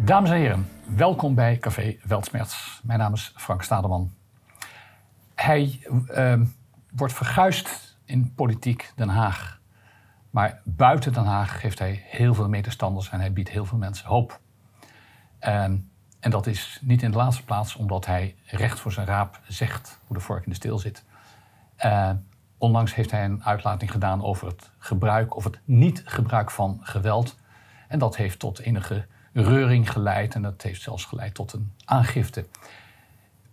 Dames en heren, welkom bij Café Weltsmerts. Mijn naam is Frank Stademan. Hij uh, wordt verguisd in politiek Den Haag. Maar buiten Den Haag heeft hij heel veel medestanders en hij biedt heel veel mensen hoop. Uh, en dat is niet in de laatste plaats omdat hij recht voor zijn raap zegt hoe de vork in de steel zit. Uh, onlangs heeft hij een uitlating gedaan over het gebruik of het niet-gebruik van geweld. En dat heeft tot enige reuring geleid en dat heeft zelfs geleid tot een aangifte.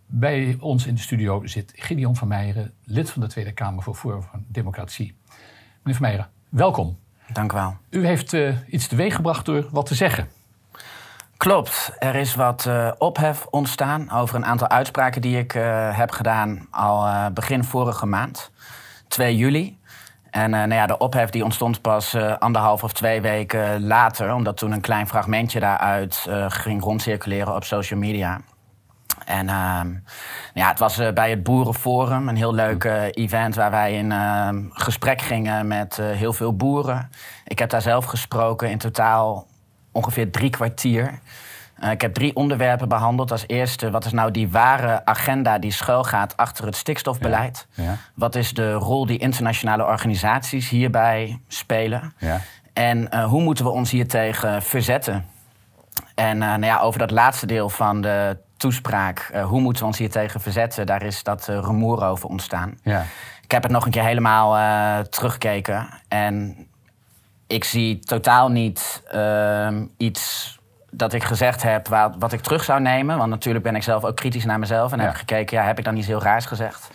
Bij ons in de studio zit Gideon van Meijeren, lid van de Tweede Kamer voor Voer van Democratie. Meneer van Meijeren, welkom. Dank u wel. U heeft uh, iets teweeggebracht door wat te zeggen. Klopt. Er is wat uh, ophef ontstaan over een aantal uitspraken die ik uh, heb gedaan al begin vorige maand, 2 juli. En uh, nou ja, de ophef die ontstond pas uh, anderhalf of twee weken later, omdat toen een klein fragmentje daaruit uh, ging rondcirculeren op social media. En ehm, nou ja, het was bij het Boerenforum, een heel leuk event waar wij in ehm, gesprek gingen met heel veel boeren. Ik heb daar zelf gesproken, in totaal ongeveer drie kwartier. Uh, ik heb drie onderwerpen behandeld. Als eerste, wat is nou die ware agenda die schuilgaat achter het stikstofbeleid? Ja, ja. Wat is de rol die internationale organisaties hierbij spelen? Ja. En uh, hoe moeten we ons hiertegen verzetten? En uh, nou ja, over dat laatste deel van de toespraak, hoe moeten we ons hiertegen verzetten, daar is dat rumoer over ontstaan. Ik heb het nog een keer helemaal teruggekeken en ik zie totaal niet ehm, iets dat ik gezegd heb wat, wat ik terug zou nemen. Want natuurlijk ben ik zelf ook kritisch naar mezelf. En heb gekeken, ja, heb ik dan iets heel raars gezegd?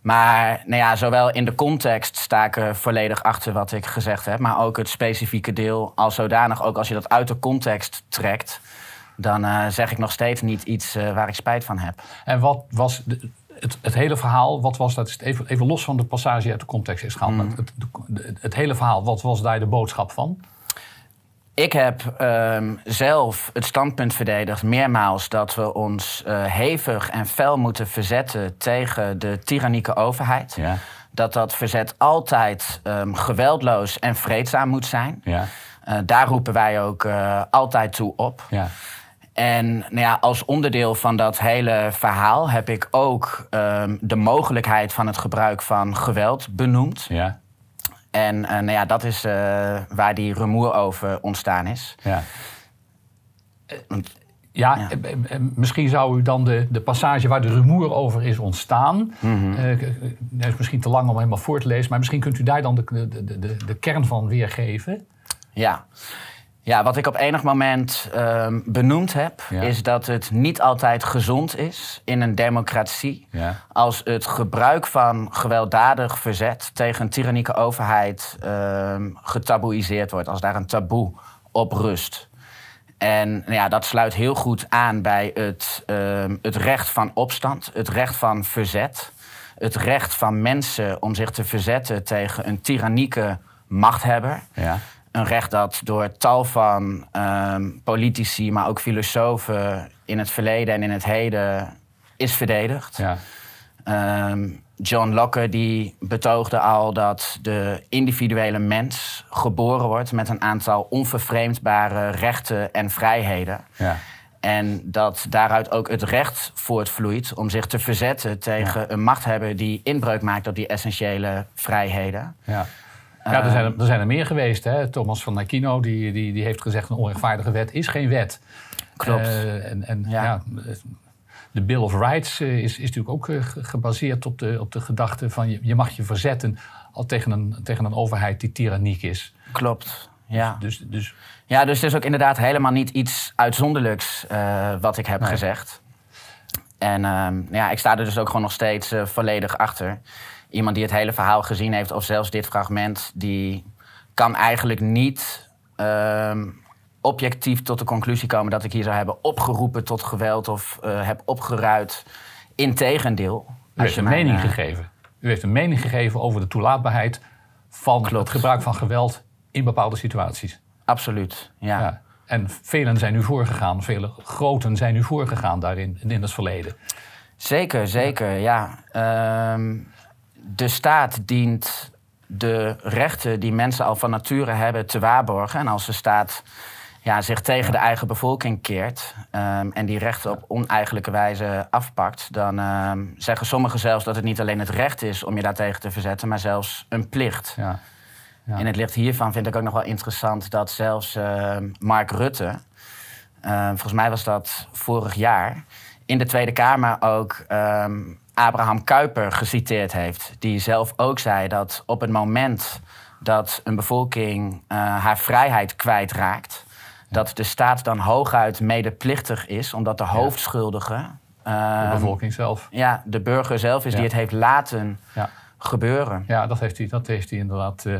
Maar nou ja, zowel in de context sta ik er volledig achter wat ik gezegd heb. Maar ook het specifieke deel als zodanig. Ook als je dat uit de context trekt. Dan uh, zeg ik nog steeds niet iets uh, waar ik spijt van heb. En wat was de, het, het, hele verhaal, wat was dat? Even, even los van de passage uit de context is gehaald. Mm. Het, het, het, hele verhaal, wat was daar de boodschap van? Ik heb um, zelf het standpunt verdedigd, meermaals, dat we ons uh, hevig en fel moeten verzetten tegen de tyrannieke overheid. Ja. Dat dat verzet altijd um, geweldloos en vreedzaam moet zijn. Ja. Uh, daar roepen wij ook uh, altijd toe op. Ja. En nou ja, als onderdeel van dat hele verhaal heb ik ook um, de mogelijkheid van het gebruik van geweld benoemd. Ja. En uh, nou ja, dat is uh, waar die rumoer over ontstaan is. Ja. Ja, ja, misschien zou u dan de, de passage waar de rumoer over is ontstaan. Mm -hmm. uh, dat is misschien te lang om helemaal voor te lezen, maar misschien kunt u daar dan de, de, de, de kern van weergeven. Ja. Ja, wat ik op enig moment um, benoemd heb, ja. is dat het niet altijd gezond is in een democratie ja. als het gebruik van gewelddadig verzet tegen een tyrannieke overheid um, getaboeiseerd wordt, als daar een taboe op rust. En nou ja, dat sluit heel goed aan bij het, um, het recht van opstand, het recht van verzet, het recht van mensen om zich te verzetten tegen een tyrannieke machthebber. Ja een recht dat door tal van um, politici, maar ook filosofen in het verleden en in het heden is verdedigd. Ja. Um, John Locke die betoogde al dat de individuele mens geboren wordt met een aantal onvervreemdbare rechten en vrijheden. Ja. En dat daaruit ook het recht voortvloeit om zich te verzetten tegen ja. een machthebber die inbreuk maakt op die essentiële vrijheden. Ja. Ja, er zijn er, er, zijn er meer geweest. Hè? Thomas van Aquino die, die, die heeft gezegd... een onrechtvaardige wet is geen wet. Klopt. Uh, en en ja. ja. de Bill of Rights uh, is, is natuurlijk ook uh, gebaseerd op de, op de gedachte van... Je, je mag je verzetten al tegen een, tegen een overheid die tyranniek is. Klopt, ja. Dus, dus, ja, dus het is ook inderdaad helemaal niet iets uitzonderlijks wat ik heb nee. gezegd. En ehm, ja, ik sta er dus ook gewoon nog steeds volledig achter iemand die het hele verhaal gezien heeft, of zelfs dit fragment, die kan eigenlijk niet uh, objectief tot de conclusie komen dat ik hier zou hebben opgeroepen tot geweld of uh, heb opgeruid. Integendeel. U heeft een mening uh, gegeven. U heeft een mening gegeven over de toelaatbaarheid van Klopt. het gebruik van geweld in bepaalde situaties. Absoluut, ja. ja. En velen zijn u voorgegaan, vele groten zijn u voorgegaan daarin in het verleden. Zeker, zeker, ja. ja. Uh, de staat dient de rechten die mensen al van nature hebben te waarborgen. En als de staat ja, zich tegen de eigen bevolking keert ehm, en die rechten op oneigenlijke wijze afpakt, dan ehm, zeggen sommigen zelfs dat het niet alleen het recht is om je daartegen te verzetten, maar zelfs een plicht. Ja. Ja. In het licht hiervan vind ik ook nog wel interessant dat zelfs ehm, Mark Rutte, volgens mij was dat vorig jaar, in de Tweede Kamer ook ehm, Abraham Kuyper geciteerd heeft. Die zelf ook zei dat op het moment dat een bevolking eh, haar vrijheid kwijtraakt, dat de staat dan hooguit medeplichtig is, omdat de hoofdschuldige. De ehm, bevolking zelf. ja, de burger zelf is Ja. die het heeft laten Ja. gebeuren. Ja, dat heeft hij, dat heeft hij inderdaad. eh,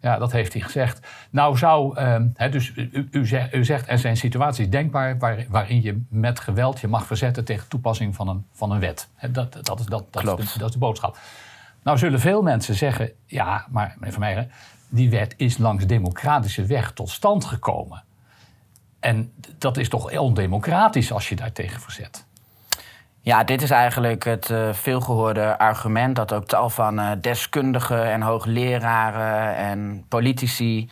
ja, dat heeft hij gezegd. Nou zou, ehm, dus u, u, zegt, u zegt er zijn situaties denkbaar waar, waarin je met geweld je mag verzetten tegen toepassing van een, van een wet. Dat, dat, is, dat, dat, is de, dat is de boodschap. Nou zullen veel mensen zeggen, ja, maar meneer Van Meijeren, die wet is langs democratische weg tot stand gekomen. En dat is toch ondemocratisch als je daartegen verzet. Ja, dit is eigenlijk het eh, veelgehoorde argument dat ook tal van eh, deskundigen en hoogleraren en politici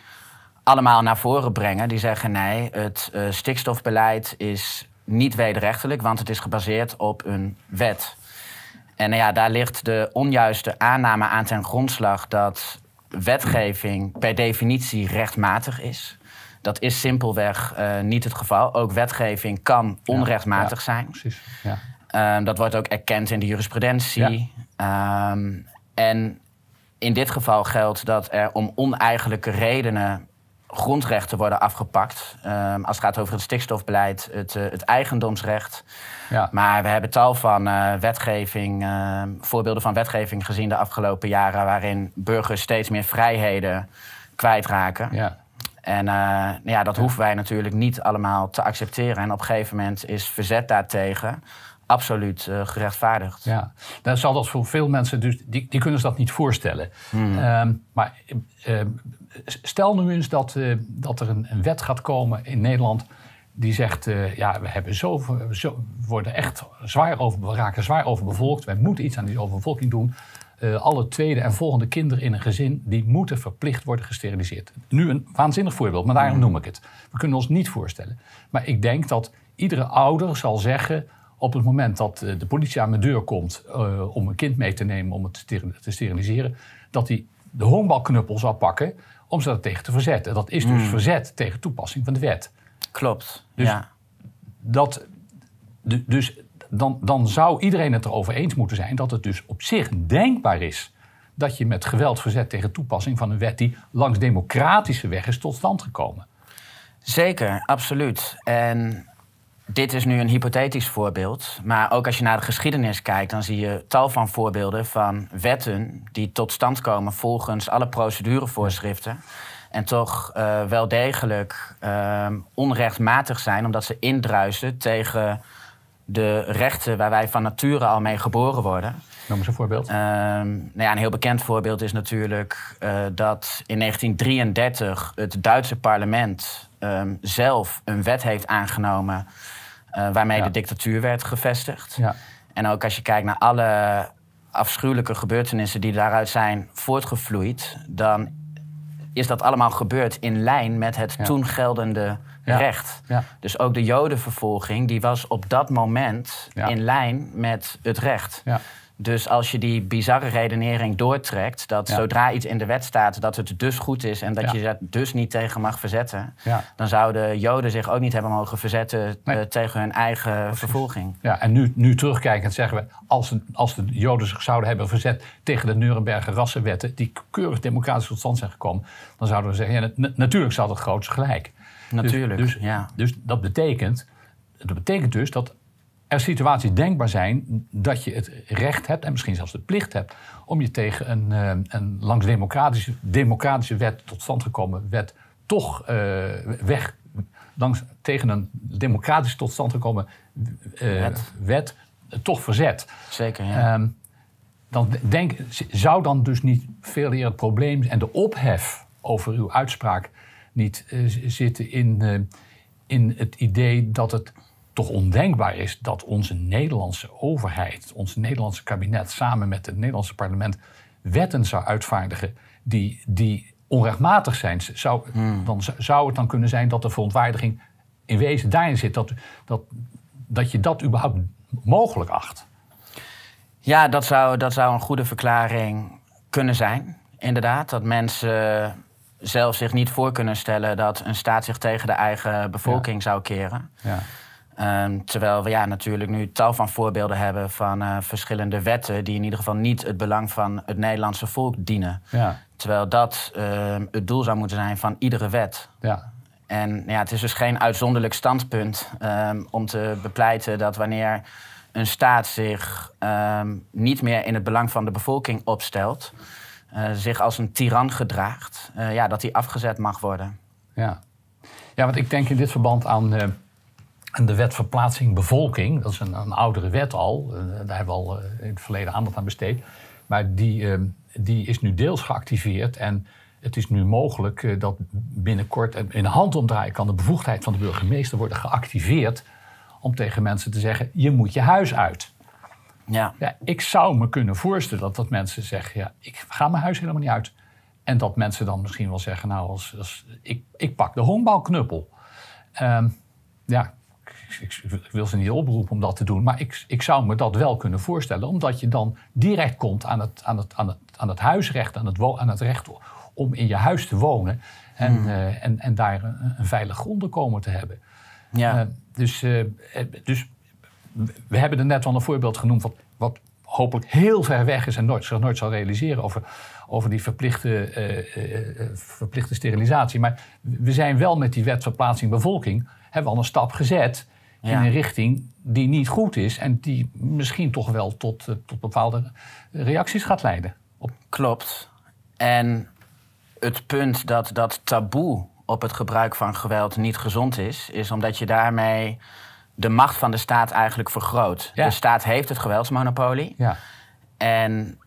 allemaal naar voren brengen. Die zeggen nee, het eh, stikstofbeleid is niet wederrechtelijk, want het is gebaseerd op een wet. En ja, daar ligt de onjuiste aanname aan ten grondslag dat wetgeving per definitie rechtmatig is. Dat is simpelweg niet het geval. Ook wetgeving kan onrechtmatig Ja, zijn. Precies. Ja. Ehm, dat wordt ook erkend in de jurisprudentie. Ehm, en in dit geval geldt dat er om oneigenlijke redenen grondrechten worden afgepakt. Ehm, als het gaat over het stikstofbeleid, het, eh, het eigendomsrecht. Ja. Maar we hebben tal van eh, wetgeving, voorbeelden van wetgeving gezien de afgelopen jaren... waarin burgers steeds meer vrijheden kwijtraken. Ja. En eh, nou ja, dat hoeven wij natuurlijk niet allemaal te accepteren. En op een gegeven moment is verzet daartegen absoluut eh, gerechtvaardigd. Ja, dan zal dat voor veel mensen, dus die, die kunnen zich dat niet voorstellen. Ehm, maar eh, eh, stel nu eens dat, eh, dat er een, een wet gaat komen in Nederland die zegt, eh, ja, we hebben zo, zo, we worden echt zwaar over, we raken zwaar overbevolkt. Wij moeten iets aan die overbevolking doen. Alle tweede en volgende kinderen in een gezin, die moeten verplicht worden gesteriliseerd. Nu een waanzinnig voorbeeld, maar daarom noem ik het. We kunnen ons niet voorstellen. Maar ik denk dat iedere ouder zal zeggen, op het moment dat eh, de politie aan mijn deur komt eh, om een kind mee te nemen om het te steri- te steriliseren, dat hij de honkbalknuppel zal pakken om zich daar tegen te verzetten. Dat is dus verzet tegen toepassing van de wet. Klopt. Dus- ja. Dat, du- dus dan, dan zou iedereen het erover eens moeten zijn dat het dus op zich denkbaar is dat je met geweld verzet tegen toepassing van een wet die langs democratische weg is tot stand gekomen. Zeker, absoluut. En dit is nu een hypothetisch voorbeeld. Maar ook als je naar de geschiedenis kijkt, dan zie je tal van voorbeelden van wetten die tot stand komen volgens alle procedurevoorschriften. En toch eh, wel degelijk eh, onrechtmatig zijn, omdat ze indruisen tegen de rechten waar wij van nature al mee geboren worden. Noem eens een voorbeeld. Ehm, nou ja, een heel bekend voorbeeld is natuurlijk eh, dat in 1933 het Duitse parlement ehm, zelf een wet heeft aangenomen eh, waarmee Ja. de dictatuur werd gevestigd. Ja. En ook als je kijkt naar alle afschuwelijke gebeurtenissen die daaruit zijn voortgevloeid, dan is dat allemaal gebeurd in lijn met het Ja. toen geldende Ja. recht. Ja. Dus ook de Jodenvervolging die was op dat moment in lijn met het recht. Dus als je die bizarre redenering doortrekt, dat Ja. zodra iets in de wet staat, dat het dus goed is en dat Ja. je je dus niet tegen mag verzetten, Ja. dan zouden Joden zich ook niet hebben mogen verzetten Nee. eh, tegen hun eigen vervolging. Ja, en nu, nu terugkijkend zeggen we, als, als de Joden zich zouden hebben verzet tegen de Nuremberger rassenwetten, die keurig democratisch tot stand zijn gekomen, dan zouden we zeggen, ja, na- natuurlijk zal het groots gelijk. Dus- Natuurlijk, Dus, ja. dus dat, betekent, dat betekent dus dat er situaties denkbaar zijn dat je het recht hebt, en misschien zelfs de plicht hebt, om je tegen een, eh, een langs democratische, democratische wet tot stand gekomen wet toch eh, weg, langs, tegen een democratisch tot stand gekomen eh, Wet. wet toch verzet. Zeker, ja. Ehm, dan denk, zou dan dus niet veel eer het probleem en de ophef over uw uitspraak niet zitten in, in het idee dat het toch ondenkbaar is dat onze Nederlandse overheid, ons Nederlandse kabinet samen met het Nederlandse parlement wetten zou uitvaardigen die, die onrechtmatig zijn, zou, dan z- zou het dan kunnen zijn dat de verontwaardiging in wezen daarin zit. Dat, dat, dat je dat überhaupt mogelijk acht. Ja, dat zou, dat zou een goede verklaring kunnen zijn. Inderdaad, dat mensen zelf zich niet voor kunnen stellen dat een staat zich tegen de eigen bevolking zou keren. Ja. Ehm, terwijl we ja, natuurlijk nu tal van voorbeelden hebben van eh, verschillende wetten die in ieder geval niet het belang van het Nederlandse volk dienen. Ja. Terwijl dat ehm, het doel zou moeten zijn van iedere wet. Ja. En ja, het is dus geen uitzonderlijk standpunt ehm, om te bepleiten dat wanneer een staat zich niet meer in het belang van de bevolking opstelt, eh, zich als een tiran gedraagt, eh, ja, dat die afgezet mag worden. Ja. ja, want ik denk in dit verband aan, aan de wet verplaatsing bevolking. Dat is een, een oudere wet al. Eh, daar hebben we al eh, in het verleden aandacht aan besteed. Maar die, eh, die is nu deels geactiveerd. En het is nu mogelijk eh, dat binnenkort in de handomdraai kan de bevoegdheid van de burgemeester worden geactiveerd. Om tegen mensen te zeggen: je moet je huis uit. Ja, Ja, ik zou me kunnen voorstellen dat, dat mensen zeggen: ja, ik ga mijn huis helemaal niet uit. En dat mensen dan misschien wel zeggen: nou, als, als, ik, ik pak de honkbalknuppel. Ehm, ja, ik, wil ze niet oproepen om dat te doen, maar ik, ik zou me dat wel kunnen voorstellen, omdat je dan direct komt aan het, aan het, aan het, aan het huisrecht, aan het, aan het recht om in je huis te wonen en, eh, en, en daar een, een veilig onderkomen te hebben. ja. Eh, dus, eh, dus we hebben er net al een voorbeeld genoemd wat, wat hopelijk heel ver weg is en nooit, zich nooit zal realiseren over, over die verplichte, verplichte sterilisatie. Maar we zijn wel met die wet verplaatsing bevolking, hebben we al een stap gezet in een richting die niet goed is en die misschien toch wel tot, eh, tot bepaalde reacties gaat leiden. Op, Klopt. En het punt dat dat taboe op het gebruik van geweld niet gezond is, is omdat je daarmee de macht van de staat eigenlijk vergroot. Ja. De staat heeft het geweldsmonopolie. ja, En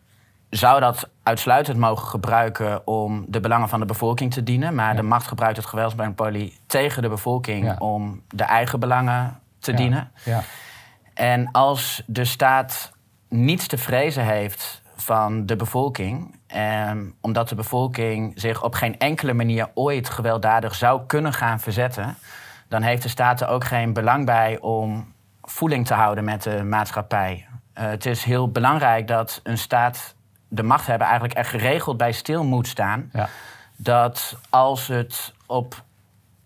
zou dat uitsluitend mogen gebruiken om de belangen van de bevolking te dienen. Maar de macht gebruikt het geweldsmonopolie tegen de bevolking Ja. om de eigen belangen te ja, dienen. Ja, En als de staat niets te vrezen heeft van de bevolking, ehm, omdat de bevolking zich op geen enkele manier ooit gewelddadig zou kunnen gaan verzetten, dan heeft de staat er ook geen belang bij om voeling te houden met de maatschappij. Eh, het is heel belangrijk dat een staat de macht hebben eigenlijk er geregeld bij stil moet staan. Ja, dat als het op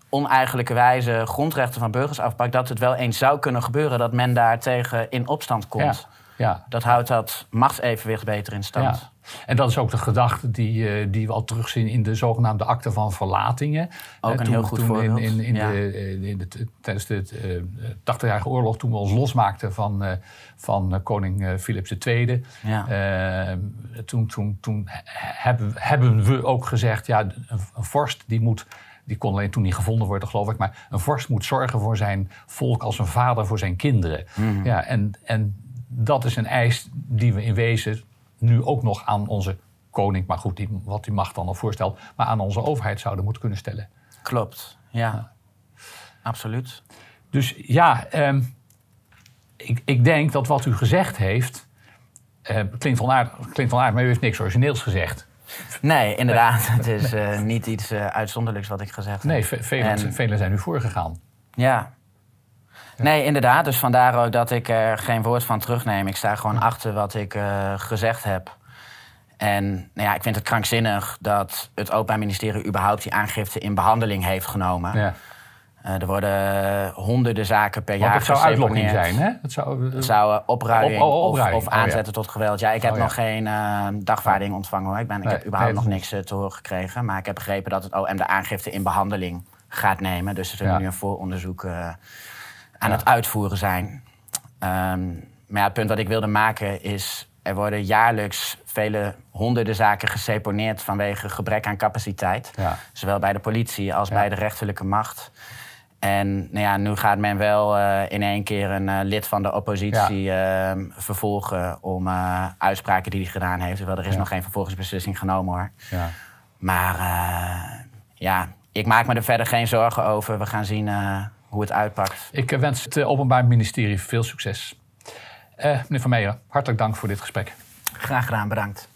oneigenlijke wijze grondrechten van burgers afpakt, dat het wel eens zou kunnen gebeuren dat men daar tegen in opstand komt. ja, ja. Dat houdt dat machtsevenwicht beter in stand. Ja. En dat is ook de gedachte die, eh, die we al terugzien in de zogenaamde akte van verlatingen. Ook Eh, een heel goed toen voorbeeld, In, in, in ja. de, eh, in de, tijdens de 80-jarige oorlog, toen we ons losmaakten van, van koning Philips II. Ja. toen, toen, toen he- hebben, hebben we ook gezegd, ja, een, een vorst die moet... Die kon alleen toen niet gevonden worden, geloof ik. Maar een vorst moet zorgen voor zijn volk als een vader voor zijn kinderen. Mhm. Ja, en, en dat is een eis die we in wezen nu ook nog aan onze koning, maar goed, die, wat die macht dan al voorstelt, maar aan onze overheid zouden moeten kunnen stellen. Klopt, ja. Absoluut. Dus ja, ehm, ik, ik denk dat wat u gezegd heeft, eh, klinkt, onaardig, klinkt onaardig, maar u heeft niks origineels gezegd. Nee, inderdaad. Het is eh, niet iets eh, uitzonderlijks wat ik gezegd heb. Nee, ve- velen, En- velen zijn u voorgegaan. Ja. Nee, inderdaad. Dus vandaar ook dat ik er geen woord van terugneem. Ik sta gewoon achter wat ik eh, gezegd heb. En nou ja, ik vind het krankzinnig dat het Openbaar Ministerie überhaupt die aangifte in behandeling heeft genomen. Ja. Eh, er worden honderden zaken per Want jaar het zou uitlokking zijn, hè? Het zou, Het zou eh, opruiing, Op- opruiing. Of, Oh, ja. aanzetten tot geweld. Ja, ik heb Oh, ja. nog geen dagvaarding ontvangen hoor. Ik, ben, ik heb überhaupt nee, nog dat niks te horen gekregen. Maar ik heb begrepen dat het OM de aangifte in behandeling gaat nemen. Dus ze zullen Ja. nu een vooronderzoek aan het uitvoeren zijn. Ehm, maar ja, het punt wat ik wilde maken is... er worden jaarlijks vele honderden zaken geseponeerd... vanwege gebrek aan capaciteit. Ja. Zowel bij de politie als bij de rechterlijke macht. En nou ja, nu gaat men wel eh, in één keer een eh, lid van de oppositie ehm, vervolgen... om eh, uitspraken die hij gedaan heeft. Terwijl er is Ja. nog geen vervolgingsbeslissing genomen hoor. ja. Maar ja, ik maak me er verder geen zorgen over. We gaan zien hoe het uitpakt. Ik eh, wens het eh, Openbaar Ministerie veel succes. Eh, meneer Van Meijeren, hartelijk dank voor dit gesprek. Graag gedaan, bedankt.